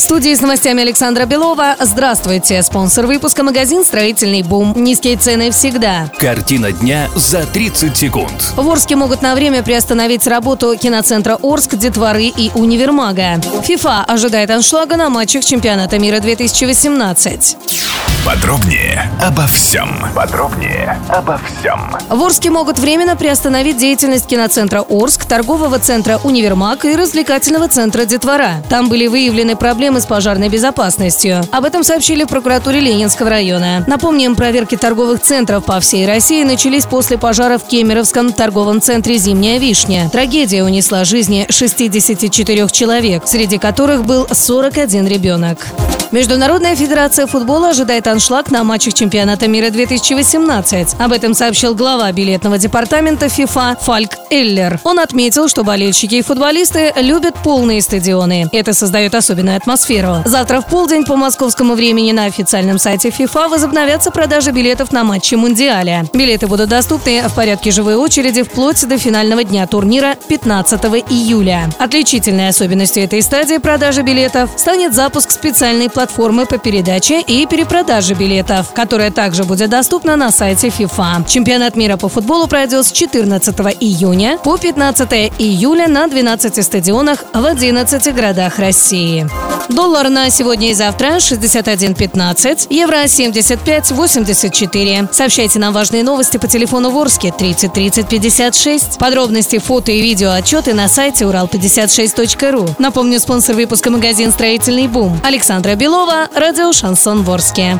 В студии с новостями Александра Белова. Здравствуйте. Спонсор выпуска магазин «Строительный бум». Низкие цены всегда. Картина дня за 30 секунд. В Орске могут на время приостановить работу киноцентра Орск, Детворы и Универмага. ФИФА ожидает аншлага на матчах чемпионата мира 2018. Подробнее обо всем. Подробнее обо всем. В Орске могут временно приостановить деятельность киноцентра Орск, торгового центра Универмаг и развлекательного центра Детвора. Там были выявлены проблемы с пожарной безопасностью. Об этом сообщили в прокуратуре Ленинского района. Напомним, проверки торговых центров по всей России начались после пожара в Кемеровском торговом центре «Зимняя вишня». Трагедия унесла жизни 64 человек, среди которых был 41 ребенок. Международная федерация футбола ожидает аншлаг на матчах чемпионата мира 2018. Об этом сообщил глава билетного департамента ФИФА Фальк Эллер. Он отметил, что болельщики и футболисты любят полные стадионы. Это создает особенную атмосферу. Завтра в полдень по московскому времени на официальном сайте ФИФА возобновятся продажи билетов на матчи Мундиаля. Билеты будут доступны в порядке живой очереди вплоть до финального дня турнира 15 июля. Отличительной особенностью этой стадии продажи билетов станет запуск специальной платформы по передаче и перепродаже билетов, которая также будет доступна на сайте FIFA. Чемпионат мира по футболу пройдет с 14 июня по 15 июля на 12 стадионах в 11 городах России. Доллар на сегодня и завтра 61.15, евро 75.84. Сообщайте нам важные новости по телефону Ворске 30 30 56. Подробности, фото и видео отчеты на сайте урал56.ру. Напомню, спонсор выпуска магазин «Строительный бум» Александра Белова, радио «Шансон Ворске».